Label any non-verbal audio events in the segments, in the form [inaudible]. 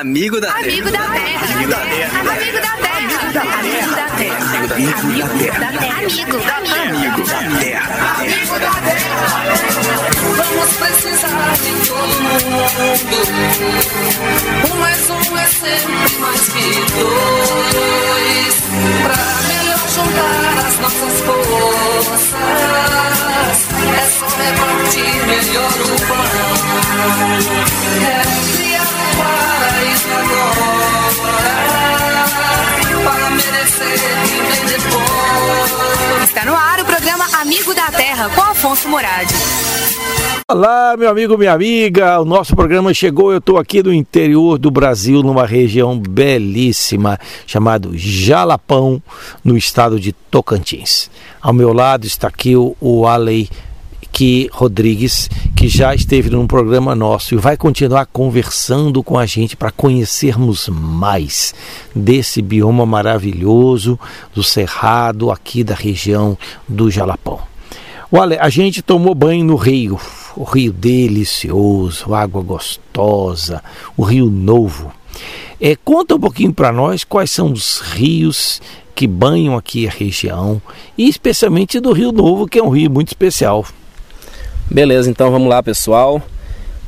Amigo da Amigo Terra. Amigo da Terra. Amigo da Terra. Amigo da Terra. Amigo da Terra. Amigo da Terra. Amigo da Terra. Amigo da Terra. Vamos precisar de todo mundo. Um mais um é sempre mais que dois. Pra melhor juntar as nossas forças. É só repartir melhor o pão. Amigo da Terra com Afonso Moradi. Olá, meu amigo, minha amiga. O nosso programa chegou. Eu estou aqui no interior do Brasil, numa região belíssima chamado Jalapão, no estado de Tocantins. Ao meu lado está aqui o, o Alei que Rodrigues, que já esteve num programa nosso e vai continuar conversando com a gente para conhecermos mais desse bioma maravilhoso do Cerrado aqui da região do Jalapão. Olha, a gente tomou banho no rio, o rio delicioso, água gostosa, o rio novo. É, conta um pouquinho para nós quais são os rios que banham aqui a região e especialmente do Rio Novo, que é um rio muito especial. Beleza, então vamos lá, pessoal,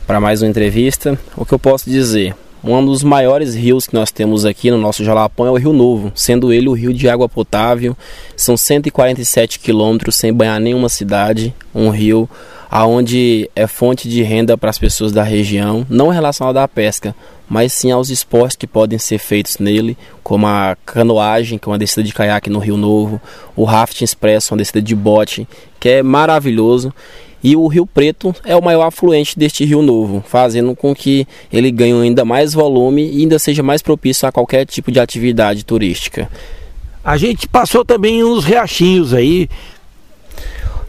para mais uma entrevista. O que eu posso dizer? Um dos maiores rios que nós temos aqui no nosso Jalapão é o Rio Novo, sendo ele o rio de água potável. São 147 quilômetros sem banhar nenhuma cidade, um rio aonde é fonte de renda para as pessoas da região, não relacionada à pesca, mas sim aos esportes que podem ser feitos nele, como a canoagem, que é uma descida de caiaque no Rio Novo, o rafting expresso, uma descida de bote, que é maravilhoso. E o Rio Preto é o maior afluente deste rio novo, fazendo com que ele ganhe ainda mais volume e ainda seja mais propício a qualquer tipo de atividade turística. A gente passou também uns riachinhos aí.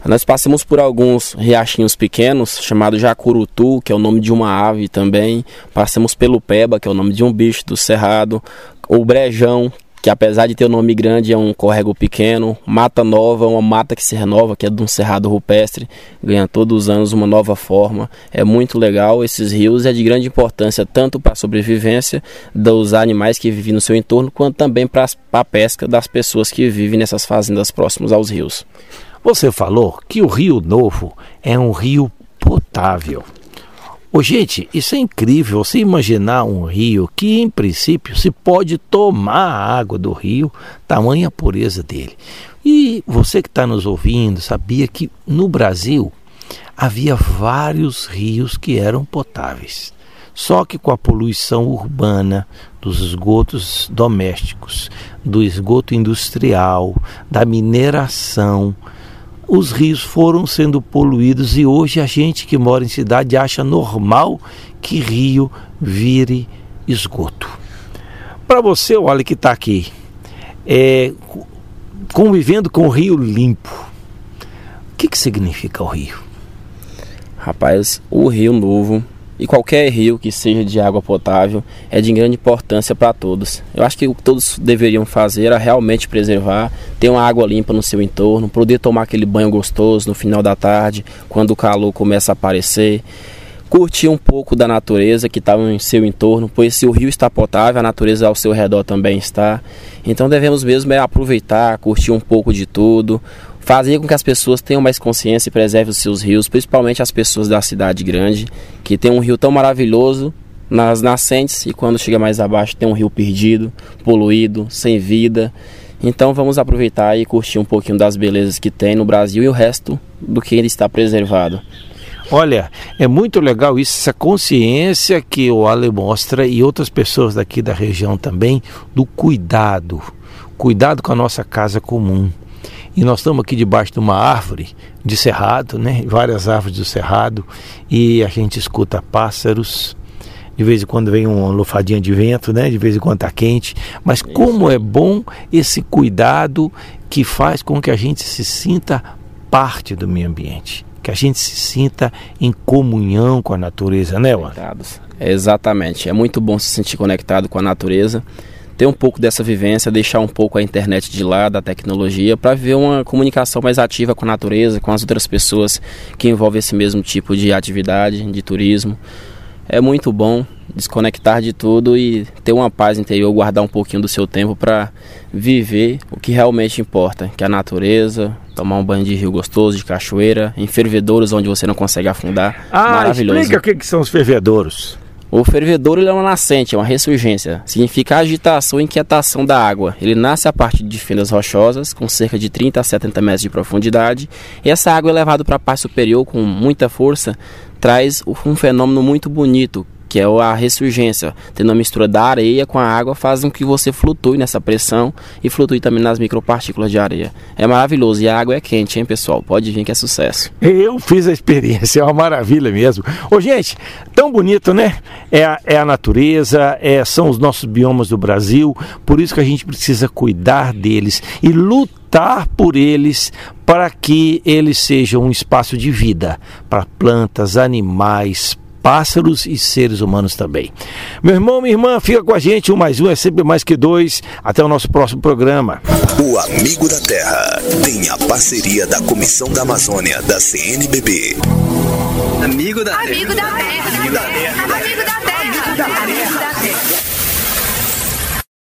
Nós passamos por alguns riachinhos pequenos, chamado Jacurutu, que é o nome de uma ave também. Passamos pelo Peba, que é o nome de um bicho do cerrado. O Brejão, que apesar de ter um nome grande é um córrego pequeno, Mata Nova, uma mata que se renova, que é de um cerrado rupestre, ganha todos os anos uma nova forma. É muito legal esses rios, é de grande importância tanto para a sobrevivência dos animais que vivem no seu entorno, quanto também para a pesca das pessoas que vivem nessas fazendas próximas aos rios. Você falou que o Rio Novo é um rio potável. Ô, gente, isso é incrível. Você imaginar um rio que, em princípio, se pode tomar a água do rio, tamanha pureza dele. E você que está nos ouvindo, sabia que no Brasil havia vários rios que eram potáveis. Só que com a poluição urbana, dos esgotos domésticos, do esgoto industrial, da mineração, os rios foram sendo poluídos e hoje a gente que mora em cidade acha normal que rio vire esgoto. Para você, olha que está aqui, é, convivendo com o rio limpo, o que, que significa o rio? Rapaz, o Rio Novo e qualquer rio que seja de água potável é de grande importância para todos. Eu acho que o que todos deveriam fazer era realmente preservar, ter uma água limpa no seu entorno, poder tomar aquele banho gostoso no final da tarde, quando o calor começa a aparecer. Curtir um pouco da natureza que está em seu entorno, pois se o rio está potável, a natureza ao seu redor também está. Então devemos mesmo é aproveitar, curtir um pouco de tudo, fazer com que as pessoas tenham mais consciência e preservem os seus rios, principalmente as pessoas da cidade grande, que tem um rio tão maravilhoso nas nascentes e quando chega mais abaixo tem um rio perdido, poluído, sem vida. Então vamos aproveitar e curtir um pouquinho das belezas que tem no Brasil e o resto do que ele está preservado. Olha, é muito legal isso, essa consciência que o Ale mostra e outras pessoas daqui da região também do cuidado, cuidado com a nossa casa comum. E nós estamos aqui debaixo de uma árvore de cerrado, né? Várias árvores do cerrado e a gente escuta pássaros. De vez em quando vem uma lufadinha de vento, né? De vez em quando está quente. Mas como é bom esse cuidado que faz com que a gente se sinta parte do meio ambiente que a gente se sinta em comunhão com a natureza, né, Juan? É, exatamente. É muito bom se sentir conectado com a natureza, ter um pouco dessa vivência, deixar um pouco a internet de lado, a tecnologia, para ver uma comunicação mais ativa com a natureza, com as outras pessoas que envolvem esse mesmo tipo de atividade, de turismo. É muito bom desconectar de tudo e ter uma paz interior, guardar um pouquinho do seu tempo para viver o que realmente importa, que é a natureza, tomar um banho de rio gostoso, de cachoeira, em fervedouros onde você não consegue afundar. Ah, Maravilhoso. explica o que, que são os fervedouros. O fervedouro é uma nascente, é uma ressurgência. Significa agitação e inquietação da água. Ele nasce a partir de fendas rochosas, com cerca de 30 a 70 metros de profundidade. E essa água é para a parte superior com muita força, traz um fenômeno muito bonito, que é a ressurgência, tendo a mistura da areia com a água, faz com que você flutue nessa pressão e flutue também nas micropartículas de areia. É maravilhoso e a água é quente, hein, pessoal? Pode vir que é sucesso. Eu fiz a experiência, [laughs] é uma maravilha mesmo. Ô, gente, tão bonito, né? É a, é a natureza, é, são os nossos biomas do Brasil, por isso que a gente precisa cuidar deles e lutar por eles para que eles sejam um espaço de vida para plantas, animais, pássaros e seres humanos também. Meu irmão, minha irmã, fica com a gente. Um mais um é sempre mais que dois. Até o nosso próximo programa. O Amigo da Terra tem a parceria da Comissão da Amazônia da CNBB. Amigo da Amigo da terra. Amigo da